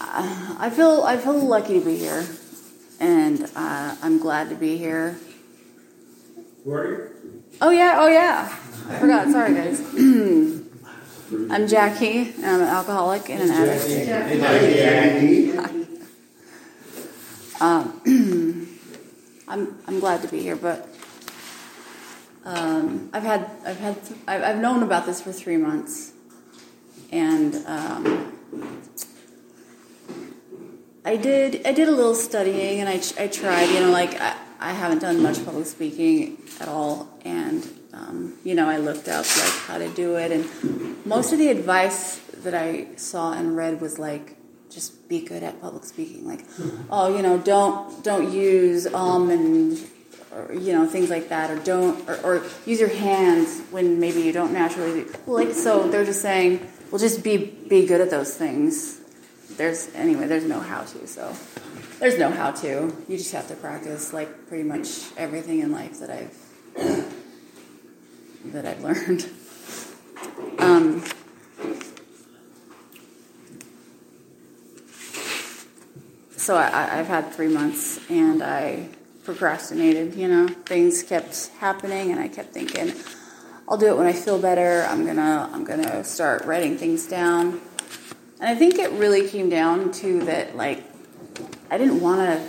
I feel I feel lucky to be here, and uh, I'm glad to be here. Who are you? Oh yeah, oh yeah. I forgot. Sorry, guys. I'm Jackie, and I'm an alcoholic and an addict. Jackie. Um, I'm I'm glad to be here, but um, I've had I've had I've, I've known about this for three months, and um, I did I did a little studying, and I I tried. You know, like I, I haven't done much public speaking at all, and um, you know I looked up like how to do it, and most of the advice that I saw and read was like just be good at public speaking. Like oh you know don't don't use um and or you know things like that. Or don't or, or use your hands when maybe you don't naturally. Do. like so they're just saying well just be be good at those things there's anyway there's no how to so there's no how to you just have to practice like pretty much everything in life that i've that i've learned um, so I, I've had three months and I procrastinated, you know. Things kept happening and I kept thinking, I'll do it when I feel better. I'm gonna I'm gonna start writing things down. And I think it really came down to that like I didn't wanna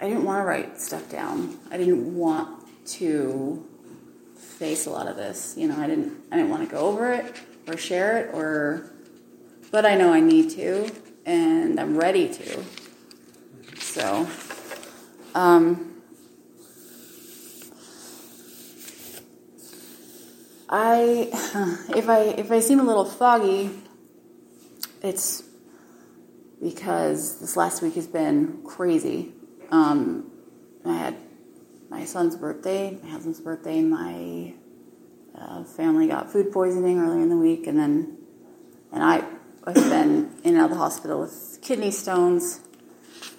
I didn't want to write stuff down. I didn't want to face a lot of this. You know, I didn't I didn't want to go over it or share it or but I know I need to and I'm ready to. So, um, I if I if I seem a little foggy, it's because this last week has been crazy. Um, I had my son's birthday, my husband's birthday, my uh, family got food poisoning earlier in the week, and then and I I've been in and out of the hospital with kidney stones.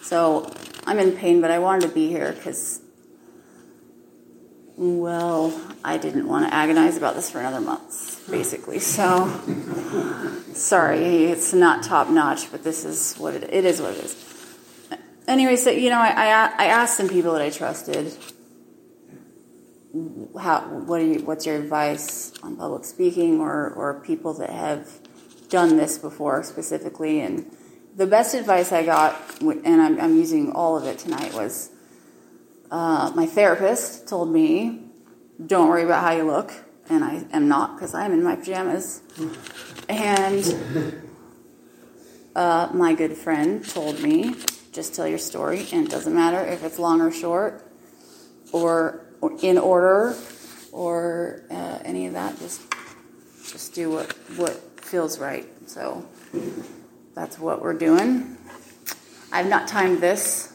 So I'm in pain, but I wanted to be here because, well, I didn't want to agonize about this for another month, basically. So sorry, it's not top notch, but this is what it, it is. What it is. Anyway, so you know, I, I, I asked some people that I trusted. How, what are you, what's your advice on public speaking or, or people that have done this before specifically. And the best advice I got, and I'm, I'm using all of it tonight, was uh, my therapist told me, don't worry about how you look. And I am not because I'm in my pajamas. And uh, my good friend told me, just tell your story, and it doesn't matter if it's long or short, or, in order, or uh, any of that. Just just do what what feels right. So that's what we're doing. I've not timed this,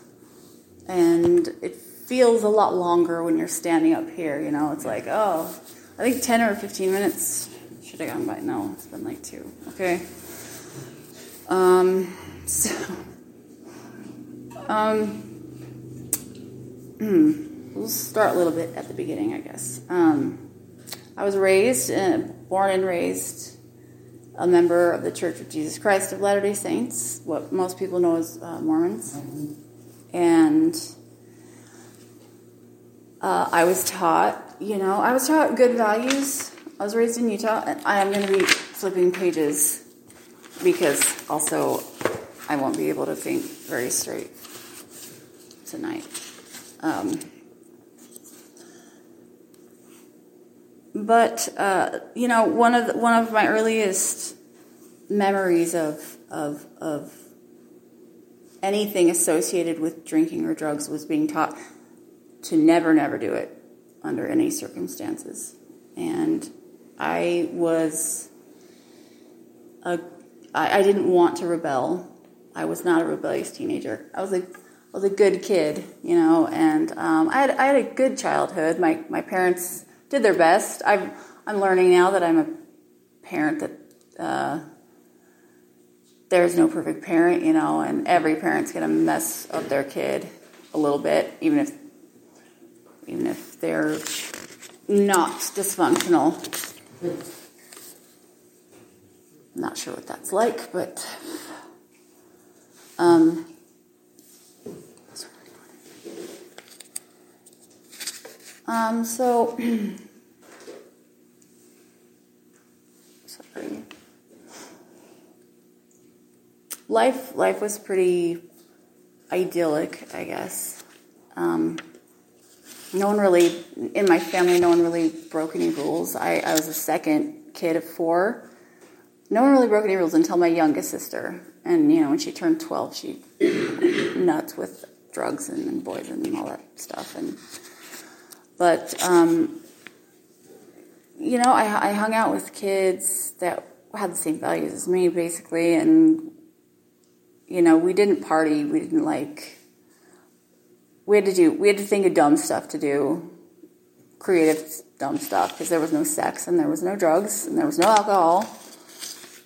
and it feels a lot longer when you're standing up here. You know, it's like, oh, I think 10 or 15 minutes should have gone by. No, it's been like two. Okay. Um, so, um, hmm, we'll start a little bit at the beginning, I guess. Um, I was raised, uh, born and raised a member of the Church of Jesus Christ of Latter day Saints, what most people know as uh, Mormons. And uh, I was taught, you know, I was taught good values. I was raised in Utah, and I am going to be flipping pages because also I won't be able to think very straight tonight. Um, but uh, you know, one of the, one of my earliest memories of of of anything associated with drinking or drugs was being taught to never, never do it under any circumstances, and I was a I, I didn't want to rebel. I was not a rebellious teenager. I was a I was a good kid, you know, and um, I had I had a good childhood. My my parents did their best. I'm I'm learning now that I'm a parent that uh, there's no perfect parent, you know, and every parent's gonna mess up their kid a little bit, even if even if they're not dysfunctional. I'm not sure what that's like, but Um, um, so, sorry. Life, life was pretty idyllic, I guess. Um, no one really, in my family, no one really broke any rules. I, I was the second kid of four. No one really broke any rules until my youngest sister. And, you know, when she turned 12, she nuts with drugs and, and boys and all that stuff. And, but, um, you know, I, I hung out with kids that had the same values as me, basically. And, you know, we didn't party. We didn't like we had to do we had to think of dumb stuff to do creative dumb stuff because there was no sex and there was no drugs and there was no alcohol.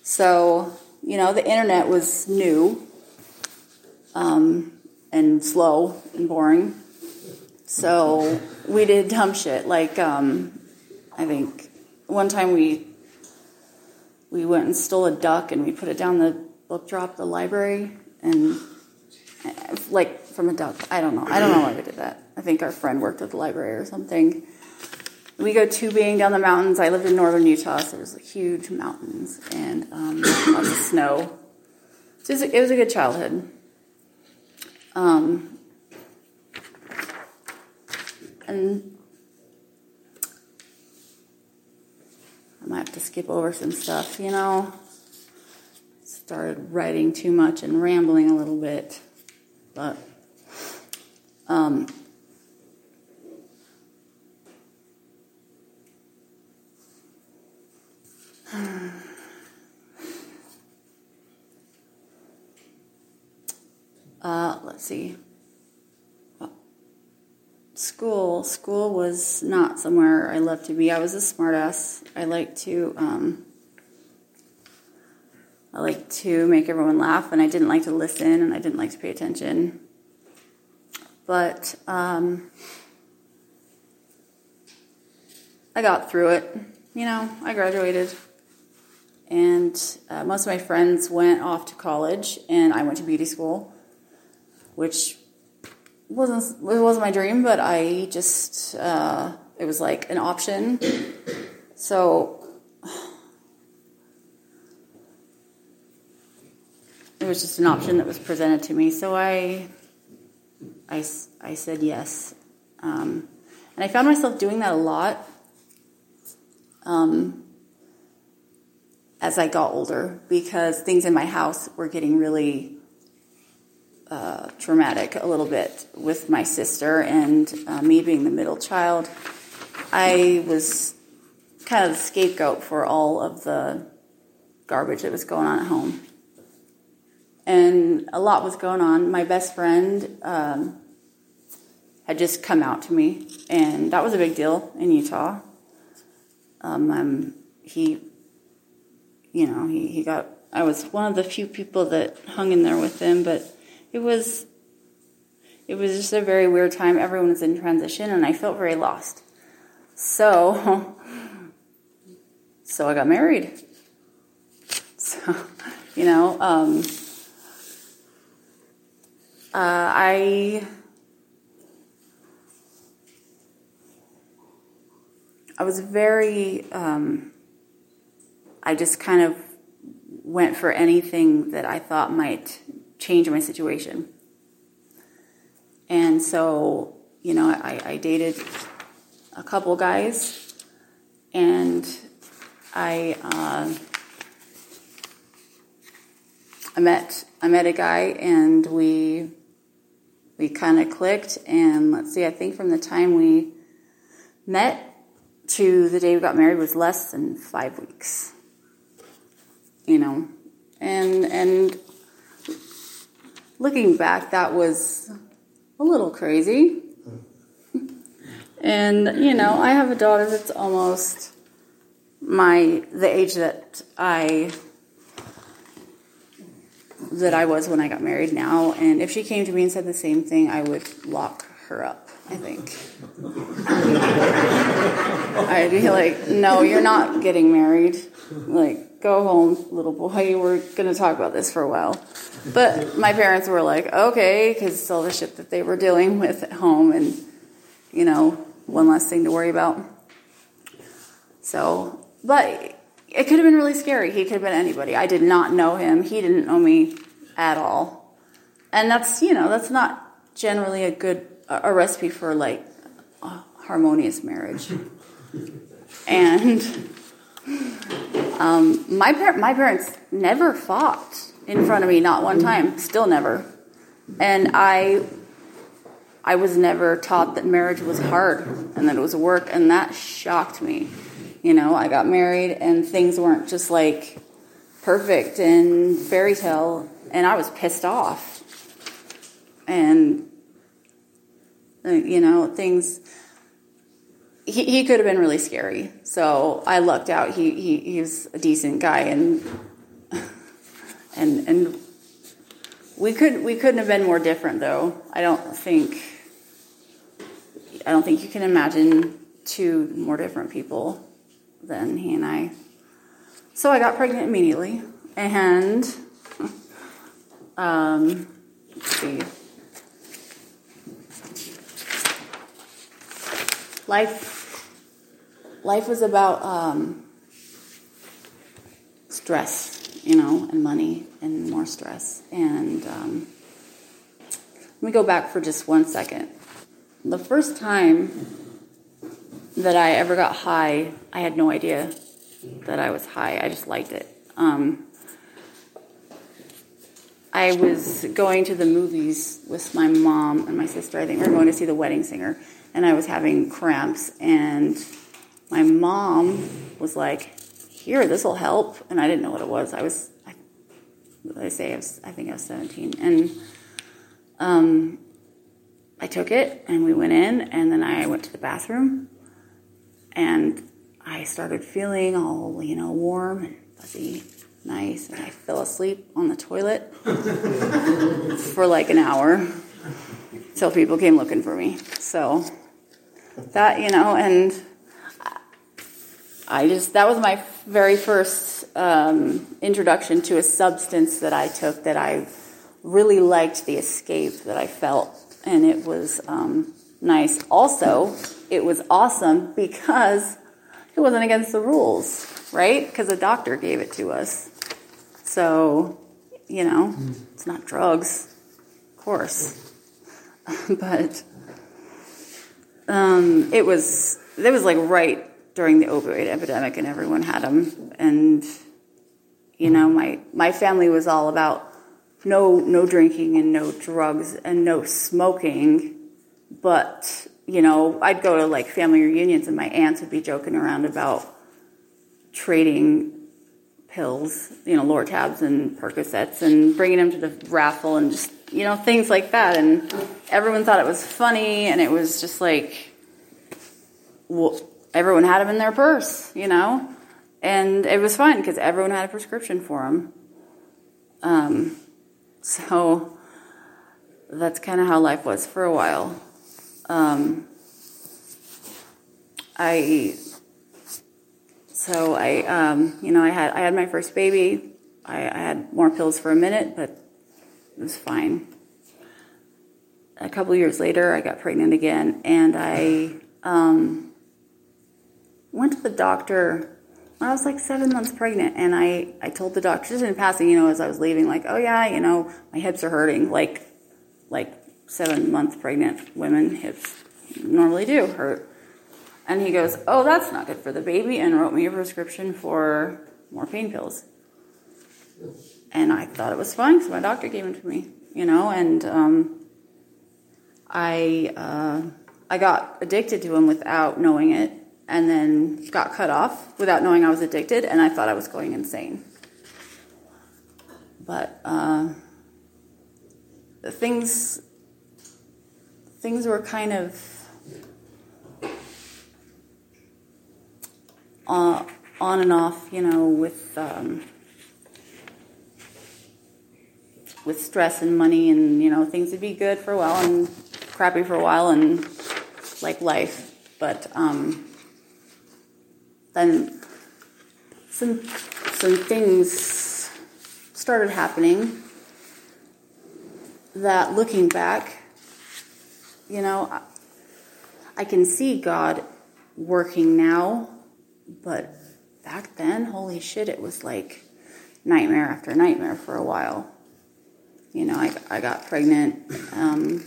So you know the internet was new um, and slow and boring. So we did dumb shit like um, i think one time we we went and stole a duck and we put it down the book drop the library and like from a duck. I don't know. I don't know why we did that. I think our friend worked at the library or something. We go tubing down the mountains. I lived in northern Utah, so there's like huge mountains and um, lots of snow. So it was, a, it was a good childhood. Um, and I might have to skip over some stuff, you know. Started writing too much and rambling a little bit, but um, uh, let's see. School. School was not somewhere I loved to be. I was a smartass. I like to. Um, I like to make everyone laugh, and I didn't like to listen, and I didn't like to pay attention. But um, I got through it. You know, I graduated. And uh, most of my friends went off to college, and I went to beauty school, which wasn't it wasn't my dream, but I just uh, it was like an option. So it was just an option that was presented to me. So I I, I said yes. Um, and I found myself doing that a lot um, as I got older because things in my house were getting really uh, traumatic a little bit with my sister and uh, me being the middle child. I was kind of the scapegoat for all of the garbage that was going on at home and a lot was going on. My best friend um, had just come out to me, and that was a big deal in Utah. Um, um, he, you know, he, he got. I was one of the few people that hung in there with him, but it was, it was just a very weird time. Everyone was in transition, and I felt very lost. So, so I got married. So, you know. Um, uh, I I was very um, I just kind of went for anything that I thought might change my situation. And so, you know, I, I dated a couple guys, and I uh, I met I met a guy, and we we kind of clicked. And let's see, I think from the time we met to the day we got married was less than five weeks. You know, and and looking back, that was a little crazy. Hmm. And you know, I have a daughter that's almost my the age that I that I was when I got married now. And if she came to me and said the same thing, I would lock her up, I think. I'd be like, no, you're not getting married. Like, go home, little boy. We're going to talk about this for a while. But my parents were like, okay, because it's all the shit that they were dealing with at home and, you know, one less thing to worry about. So, but it could have been really scary. He could have been anybody. I did not know him. He didn't know me at all. And that's, you know, that's not generally a good, a recipe for like harmonious marriage. and um, my, par- my parents never fought in front of me, not one time, still never. And I I was never taught that marriage was hard and that it was work, and that shocked me. You know, I got married and things weren't just like perfect and fairy tale, and I was pissed off. And, uh, you know, things. He, he could have been really scary. So I lucked out. He, he, he was a decent guy, and and and we could we couldn't have been more different though. I don't think I don't think you can imagine two more different people than he and I. So I got pregnant immediately, and um, see. Life, life was about um, stress you know, and money and more stress. And um, let me go back for just one second. The first time that I ever got high, I had no idea that I was high. I just liked it. Um, I was going to the movies with my mom and my sister. I think we were going to see The Wedding Singer, and I was having cramps. And my mom was like, here, this will help. And I didn't know what it was. I was, I, I say, I, was, I think I was 17. And um, I took it and we went in, and then I went to the bathroom and I started feeling all, you know, warm and fuzzy, nice. And I fell asleep on the toilet for like an hour till people came looking for me. So that, you know, and I just, that was my very first um, introduction to a substance that I took that I really liked the escape that I felt. And it was um, nice. Also, it was awesome because it wasn't against the rules, right? Because a doctor gave it to us. So, you know, it's not drugs, of course. but um, it was, it was like right during the opioid epidemic, and everyone had them. And you know, my my family was all about no no drinking and no drugs and no smoking. But you know, I'd go to like family reunions, and my aunts would be joking around about trading pills, you know, Lortabs and Percocets, and bringing them to the raffle, and just you know things like that. And everyone thought it was funny, and it was just like. Well, everyone had them in their purse, you know, and it was fun because everyone had a prescription for them. Um, so that's kind of how life was for a while. Um, I so I um, you know I had I had my first baby. I, I had more pills for a minute, but it was fine. A couple years later, I got pregnant again, and I um, went to the doctor I was like seven months pregnant, and I, I told the doctor just in passing, you know, as I was leaving, like, oh yeah, you know, my hips are hurting, like like seven month pregnant women hips normally do hurt. And he goes, oh, that's not good for the baby, and wrote me a prescription for more pain pills. And I thought it was fine because my doctor gave them to me, you know, and um, I uh, I got addicted to them without knowing it and then got cut off without knowing I was addicted, and I thought I was going insane. But uh, the things things were kind of uh, on and off, you know, with um, with stress and money, and you know, things would be good for a while and crappy for a while, and like life. But um, then some some things started happening that looking back, you know, I, can see God working now, but back then, holy shit, it was like nightmare after nightmare for a while. You know, I, I got pregnant um,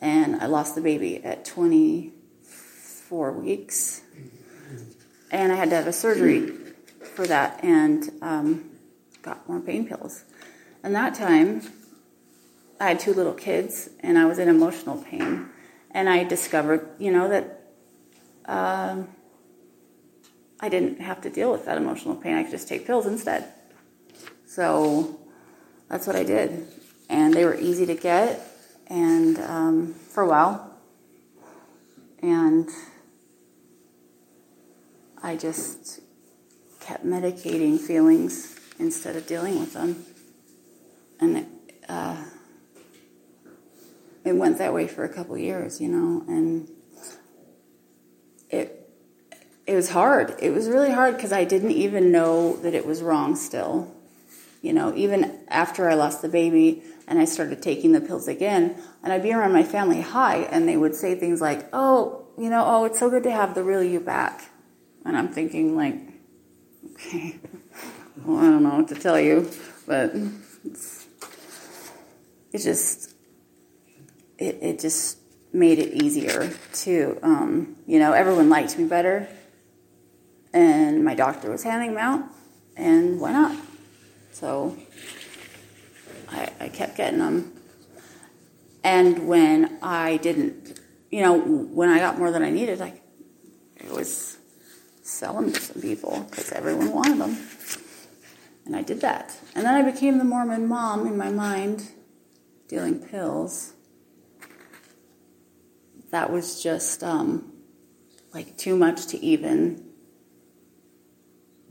and I lost the baby at 24 weeks. And I had to have a surgery for that and um, got more pain pills. And that time, I had two little kids and I was in emotional pain. And I discovered, you know, that um, I didn't have to deal with that emotional pain. I could just take pills instead. So that's what I did. And they were easy to get and um, for a while. And I just kept medicating feelings instead of dealing with them. And it, went that way for a couple years, you know, and it it was hard. It was really hard because I didn't even know that it was wrong still. You know, even after I lost the baby and I started taking the pills again, and I'd be around my family high, and they would say things like, "Oh, you know, oh, it's so good to have the real you back," and I'm thinking like, okay, well, I don't know what to tell you, but it's, it's just it, it just made it easier to, um, you know, everyone liked me better. And my doctor was handing them out, and why not? So I, I kept getting them. And when I didn't, you know, when I got more than I needed, I it was selling to some people because everyone wanted them. And I did that. And then I became the Mormon mom in my mind, dealing pills that was just um, like too much to even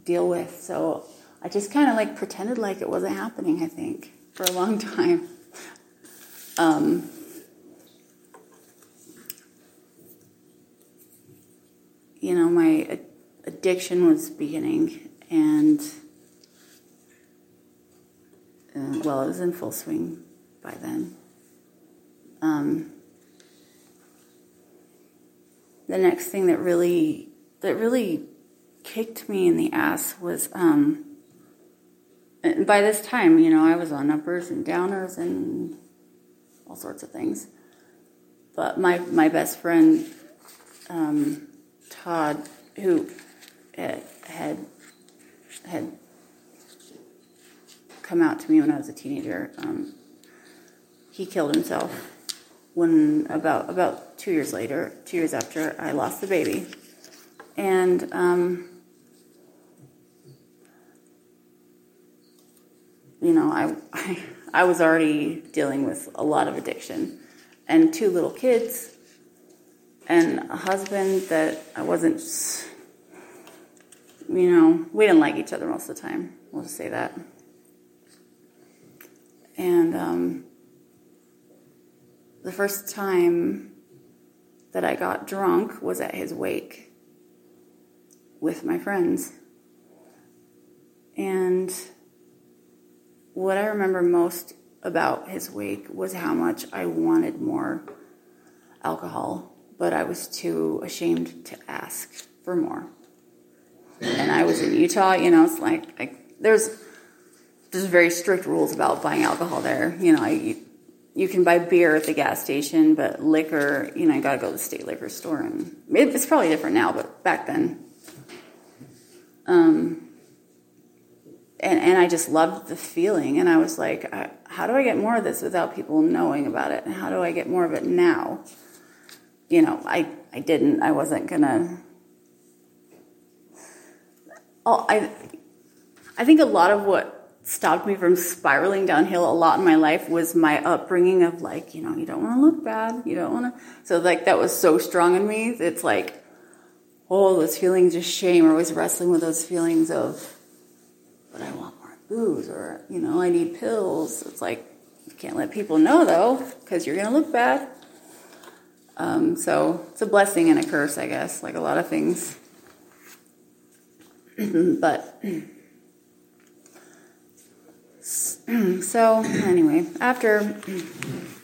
deal with. So I just kind of like pretended like it wasn't happening, I think, for a long time. Um, you know, my addiction was beginning, and uh, well, it was in full swing by then. Um, the next thing that really that really kicked me in the ass was um, by this time, you know, I was on uppers and downers and all sorts of things. But my my best friend um, Todd, who had had come out to me when I was a teenager, um, he killed himself when about about two years later, two years after I lost the baby, and um, you know I, I I was already dealing with a lot of addiction, and two little kids, and a husband that I wasn't. You know, we didn't like each other most of the time. We'll just say that. And um, the first time that I got drunk was at his wake with my friends. And what I remember most about his wake was how much I wanted more alcohol, but I was too ashamed to ask for more. And I was in Utah, you know, it's like, like there's there's very strict rules about buying alcohol there. You know, I, you can buy beer at the gas station, but liquor, you know, you got to go to the state liquor store, and it's probably different now, but back then, um, and and I just loved the feeling, and I was like, how do I get more of this without people knowing about it, and how do I get more of it now? You know, I I didn't, I wasn't gonna. Oh, I I think a lot of what stopped me from spiraling downhill a lot in my life was my upbringing of like, you know, you don't want to look bad. You don't want to. So, like, that was so strong in me. It's like, oh, those feelings of shame, or always wrestling with those feelings of, but I want more booze, or, you know, I need pills. It's like, you can't let people know though, because you're going to look bad. Um, so, it's a blessing and a curse, I guess, like a lot of things. but So anyway, after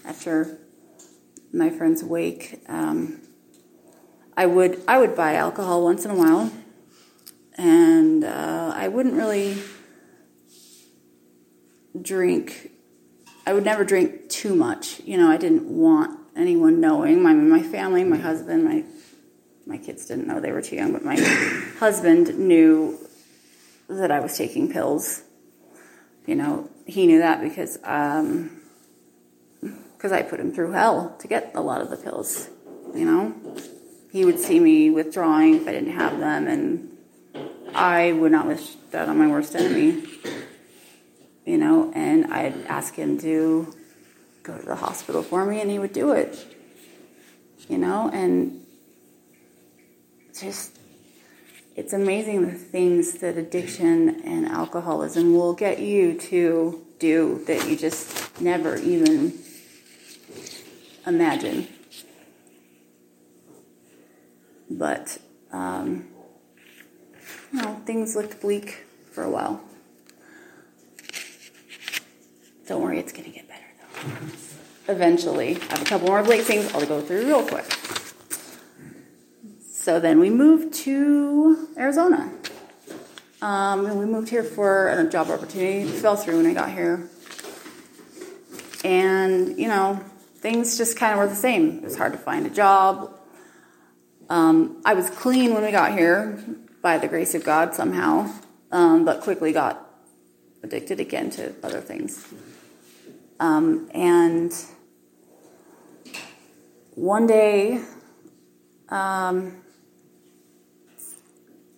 after my friend's wake, um, I would I would buy alcohol once in a while, and uh, I wouldn't really drink. I would never drink too much. You know, I didn't want anyone knowing. My my family, my husband, my my kids didn't know they were too young, but my husband knew that I was taking pills. You know, he knew that because um, because I put him through hell to get a lot of the pills. You know, he would see me withdrawing if I didn't have them, and I would not wish that on my worst enemy. You know, and I'd ask him to go to the hospital for me, and he would do it. You know, and just it's amazing the things that addiction and alcoholism will get you to do that you just never even imagine. But, um, things looked bleak for a while. Don't worry, it's going to get better though. Eventually, I have a couple more bleak things I'll go through real quick. So then we moved to Arizona. Um, and we moved here for a job opportunity. It fell through when I got here. And, you know, things just kind of were the same. It was hard to find a job. Um, I was clean when we got here by the grace of God somehow, um, but quickly got addicted again to other things. Um, and one day, um,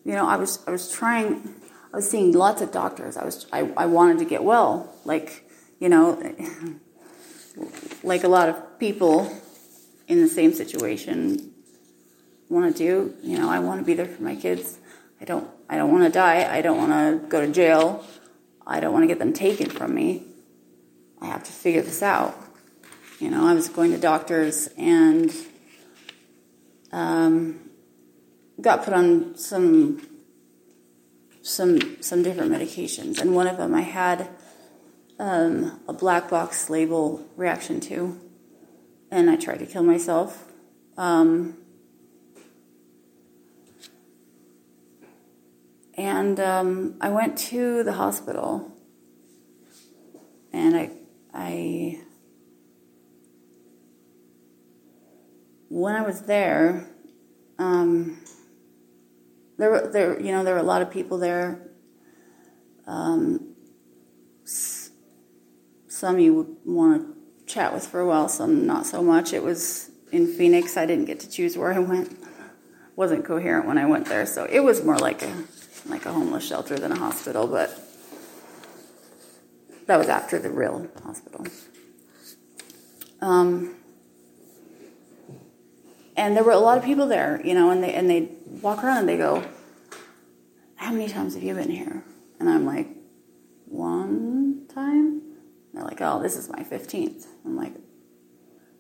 you know, I was I was trying. I was seeing lots of doctors. I was I, I wanted to get well, like you know, like a lot of people in the same situation want to do. You know, I want to be there for my kids. I don't. I don't want to die. I don't want to go to jail. I don't want to get them taken from me. I have to figure this out. You know, I was going to doctors and um, got put on some some some different medications, and one of them I had um, a black box label reaction to, and I tried to kill myself. Um, and um, I went to the hospital, and I I when I was there. There were there you know there were a lot of people there. Um, some you would want to chat with for a while, some not so much. It was in Phoenix. I didn't get to choose where I went. wasn't coherent when I went there, so it was more like a like a homeless shelter than a hospital. But that was after the real hospital. Um, and there were a lot of people there, you know, and they and they walk around and they go, "How many times have you been here?" And I'm like, "One time." And they're like, "Oh, this is my 15th." I'm like,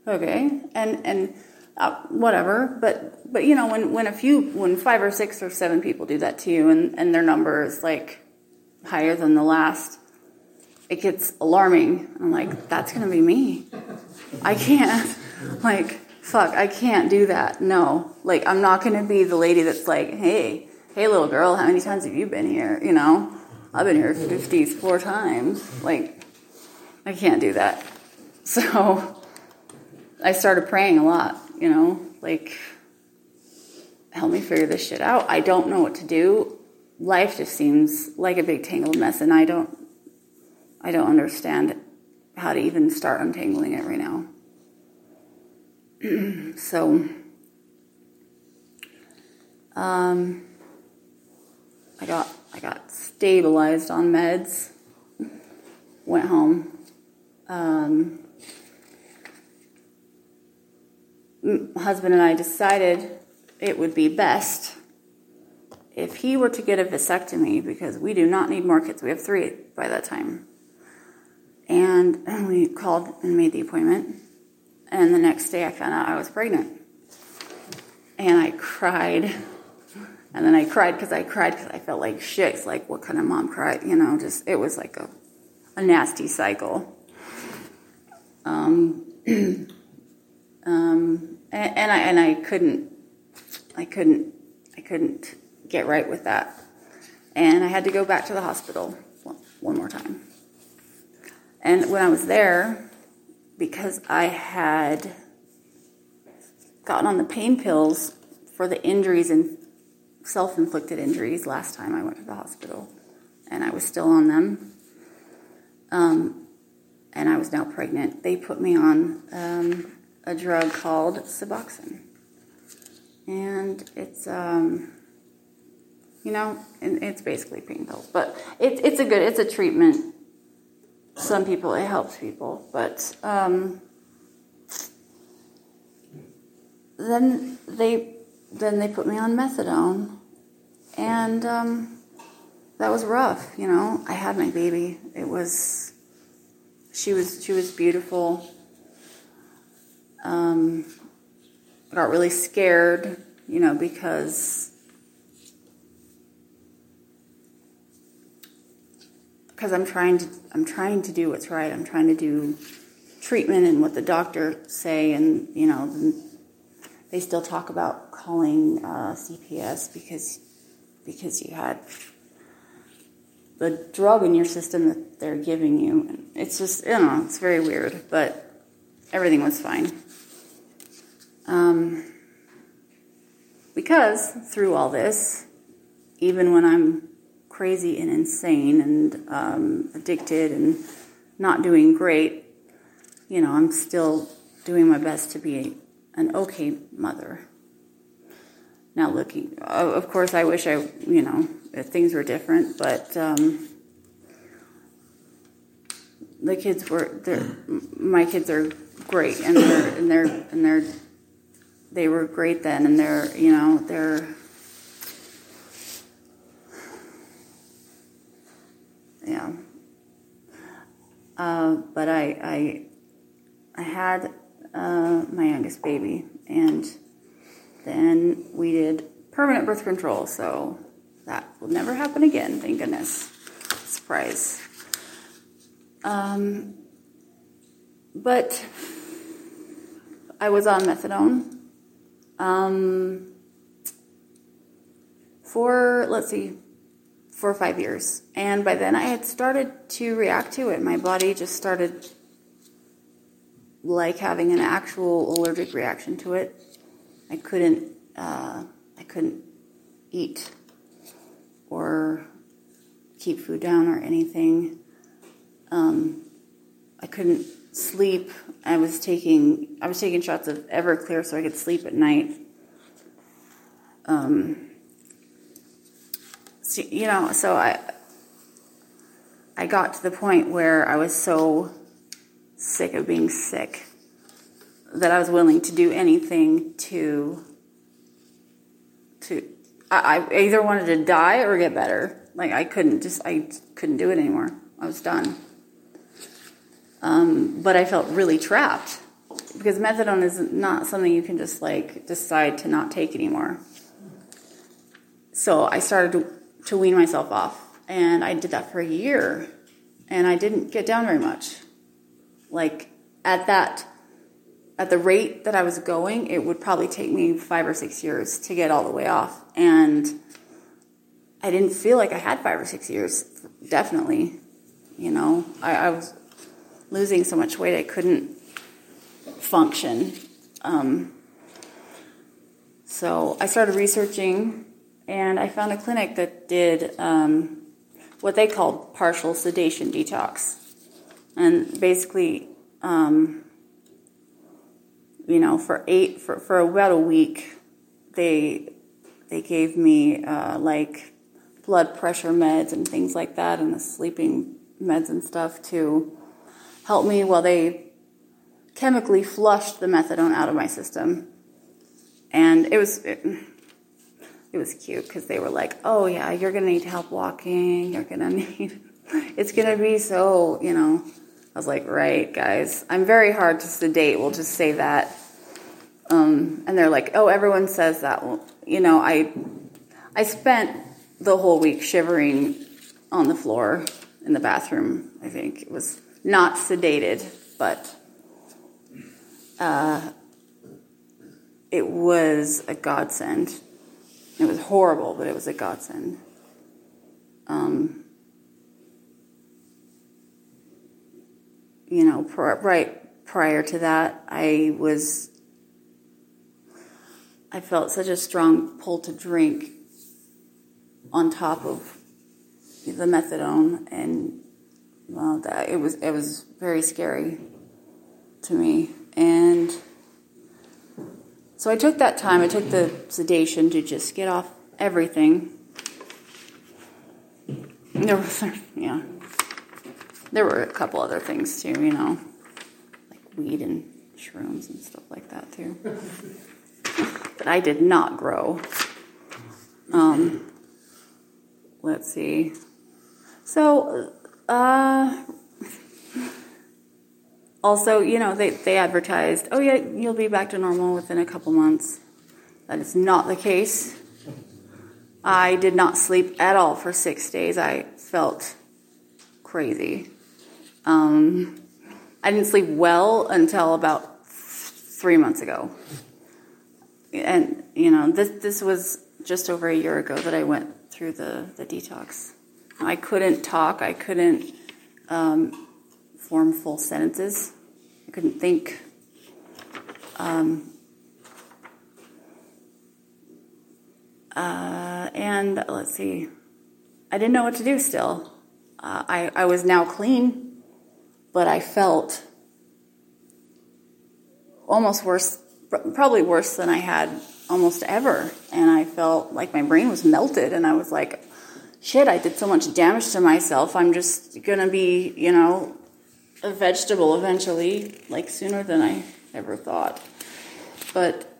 "Okay," and and uh, whatever. But but you know, when when a few, when five or six or seven people do that to you, and and their number is like higher than the last, it gets alarming. I'm like, that's gonna be me. I can't like fuck, I can't do that. No. Like, I'm not going to be the lady that's like, hey, hey, little girl, how many times have you been here? You know, I've been here 54 times. Like, I can't do that. So I started praying a lot, you know, like, help me figure this shit out. I don't know what to do. Life just seems like a big tangled mess, and I don't, I don't understand how to even start untangling it right now. So um, I got I got stabilized on meds. Went home. Um, husband and I decided it would be best if he were to get a vasectomy because we do not need more kids. We have three by that time. And we called and made the appointment. And the next day I found out I was pregnant. And I cried. And then I cried because I cried because I felt like shit. It's like, what kind of mom cried? You know, just, it was like a, a nasty cycle. Um, um, and, and I and I couldn't, I couldn't, I couldn't get right with that, and I had to go back to the hospital one, one more time. And when I was there, because I had gotten on the pain pills for the injuries and self inflicted injuries last time I went to the hospital, and I was still on them. Um, and I was now pregnant. They put me on um, a drug called Suboxone. And it's, um, you know, it's basically pain pills, but it, it's a good, it's a treatment. Some people, it helps people, but um, then they then they put me on methadone, and um, that was rough. You know, I had my baby. It was she was she was beautiful. Um, I got really scared, you know, because because I'm trying to I'm trying to do what's right. I'm trying to do treatment and what the doctor say, and you know, they still talk about calling uh, CPS because because you had the drug in your system that they're giving you. It's just, you know, it's very weird, but everything was fine. Um, because through all this, even when I'm crazy and insane and um, addicted and not doing great, you know, I'm still doing my best to be an okay mother. Now, looking, of course, I wish I, you know, things were different, but um, the kids were, they're, my kids are great, and they're, and they're, and they're, they were great then, and they're, you know, they're, yeah. Uh, but I, I, I had uh, my youngest baby, and then we did permanent birth control, so that will never happen again, thank goodness. Surprise. Um, but I was on methadone um, for, let's see, four or five years. And by then I had started to react to it. My body just started like having an actual allergic reaction to it. I couldn't, uh, I couldn't eat or keep food down or anything. Um, I couldn't sleep. I was taking I was taking shots of Everclear so I could sleep at night. Um, you know, so I I got to the point where I was so sick of being sick that I was willing to do anything to to I, I either wanted to die or get better. Like I couldn't just I couldn't do it anymore. I was done. Um, but I felt really trapped because methadone is not something you can just like decide to not take anymore. So I started to, wean myself off, and I did that for a year, and I didn't get down very much. Like at that, at the rate that I was going, it would probably take me five or six years to get all the way off, and I didn't feel like I had five or six years. Definitely, you know, I, I was losing so much weight I couldn't function. Um, so I started researching, and I found a clinic that did um, what they called partial sedation detox, and basically, um, you know, for eight for, for about a week, they they gave me uh, like blood pressure meds and things like that, and the sleeping meds and stuff to help me while they chemically flushed the methadone out of my system. And it was it, it was cute because they were like, "Oh yeah, you're gonna need help walking. You're gonna need. It's gonna be so you know." I was like, "Right, guys. I'm very hard to sedate. We'll just say that." Um, and they're like, "Oh, everyone says that." Well, you know, I I spent the whole week shivering on the floor in the bathroom. I think it was not sedated, but uh, it was a godsend. It was horrible, but it was a godsend. Um, you know, pr- right prior to that, I was, I felt such a strong pull to drink on top of the methadone, and well, that it was it was very scary to me, and so I took that time. I took the sedation to just get off everything. There was, yeah, there were a couple other things too, you know, like weed and shrooms and stuff like that too. but I did not grow. Um, let's see. So, uh, also, you know, they, they advertised, oh, yeah, you'll be back to normal within a couple months. That is not the case. I did not sleep at all for six days. I felt crazy. Um, I didn't sleep well until about three months ago. And, you know, this, this was just over a year ago that I went through the, the detox. I couldn't talk, I couldn't um, form full sentences, I couldn't think. Um, uh, and let's see, I didn't know what to do still. Uh, I, I was now clean, but I felt almost worse, probably worse than I had almost ever. And I felt like my brain was melted, and I was like, shit, I did so much damage to myself. I'm just gonna be, you know, a vegetable eventually, like sooner than I ever thought. But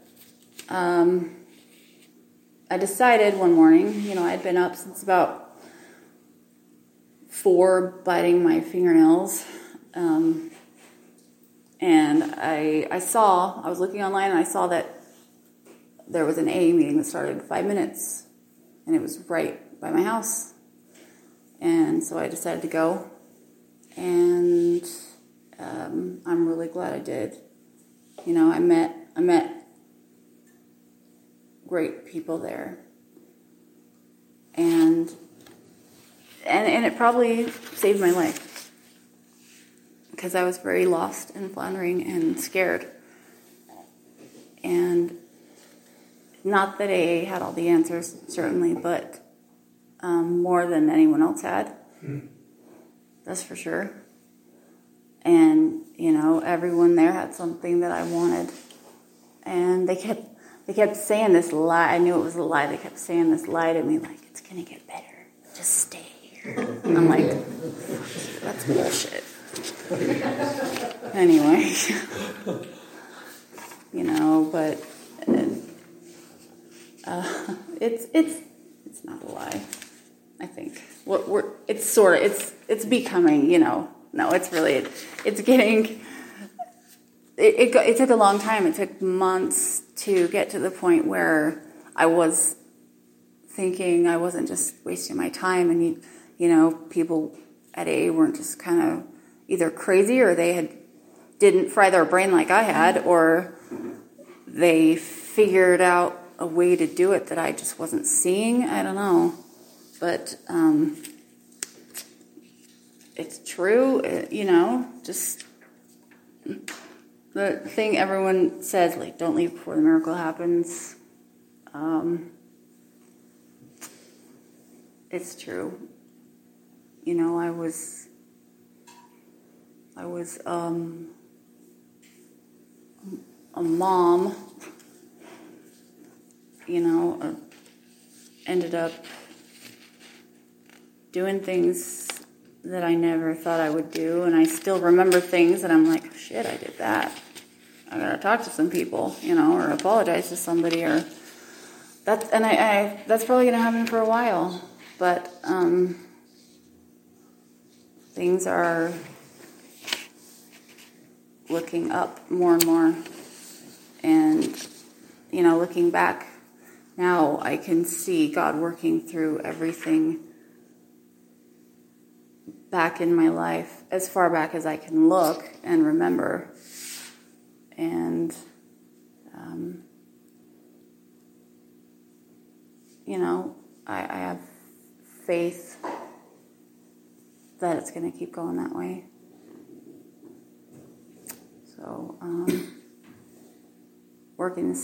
um, I decided one morning, you know, I'd been up since about four, biting my fingernails. Um, and I, I saw, I was looking online and I saw that there was an AA meeting that started in five minutes, and it was right by my house. And so I decided to go, and um, I'm really glad I did. You know, I met I met great people there, and and and it probably saved my life because I was very lost and floundering and scared. And not that AA had all the answers, certainly, but um, more than anyone else had. Mm. That's for sure. And you know, everyone there had something that I wanted, and they kept they kept saying this lie. I knew it was a lie. They kept saying this lie to me, like it's gonna get better. Just stay here. And I'm like, that's bullshit. anyway, you know, but. Uh, it's it's it's not a lie. I think what we're it's sort of it's it's becoming you know no it's really it's getting it, it, it took a long time. It took months to get to the point where I was thinking I wasn't just wasting my time, and you, you know, people at AA weren't just kind of either crazy or they had didn't fry their brain like I had, or they figured out a way to do it that I just wasn't seeing. I don't know. But um, it's true, uh, you know, just the thing everyone says, like, don't leave before the miracle happens. Um, it's true. You know, I was, I was um, a mom you know, uh, ended up doing things that I never thought I would do, and I still remember things that I'm like, shit, I did that. I gotta talk to some people, you know, or apologize to somebody, or that's and I, I that's probably gonna happen for a while, but um, things are looking up more and more, and you know, looking back now I can see God working through everything back in my life, as far back as I can look and remember. And, um, you know, I, I have faith that it's going to keep going that way. So, um, working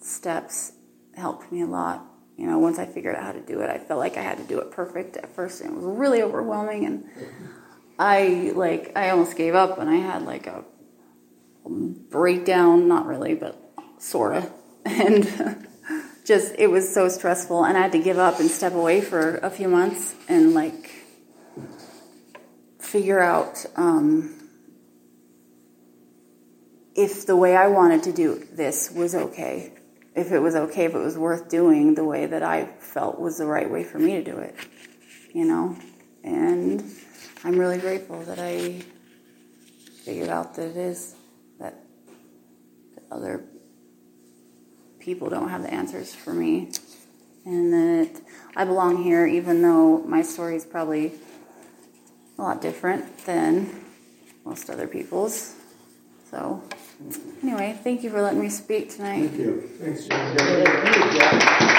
steps helped me a lot. You know, once I figured out how to do it, I felt like I had to do it perfect at first, and it was really overwhelming. And I like, I almost gave up, and I had like a breakdown. Not really, but sorta. And just it was so stressful, and I had to give up and step away for a few months and like figure out. Um, if the way I wanted to do this was okay, if it was okay, if it was worth doing the way that I felt was the right way for me to do it, you know? And I'm really grateful that I figured out that it is, that, other people don't have the answers for me, and that I belong here even though my story is probably a lot different than most other people's. So, anyway, thank you for letting me speak tonight. Thank you. Thanks, John. Thank you, Jack.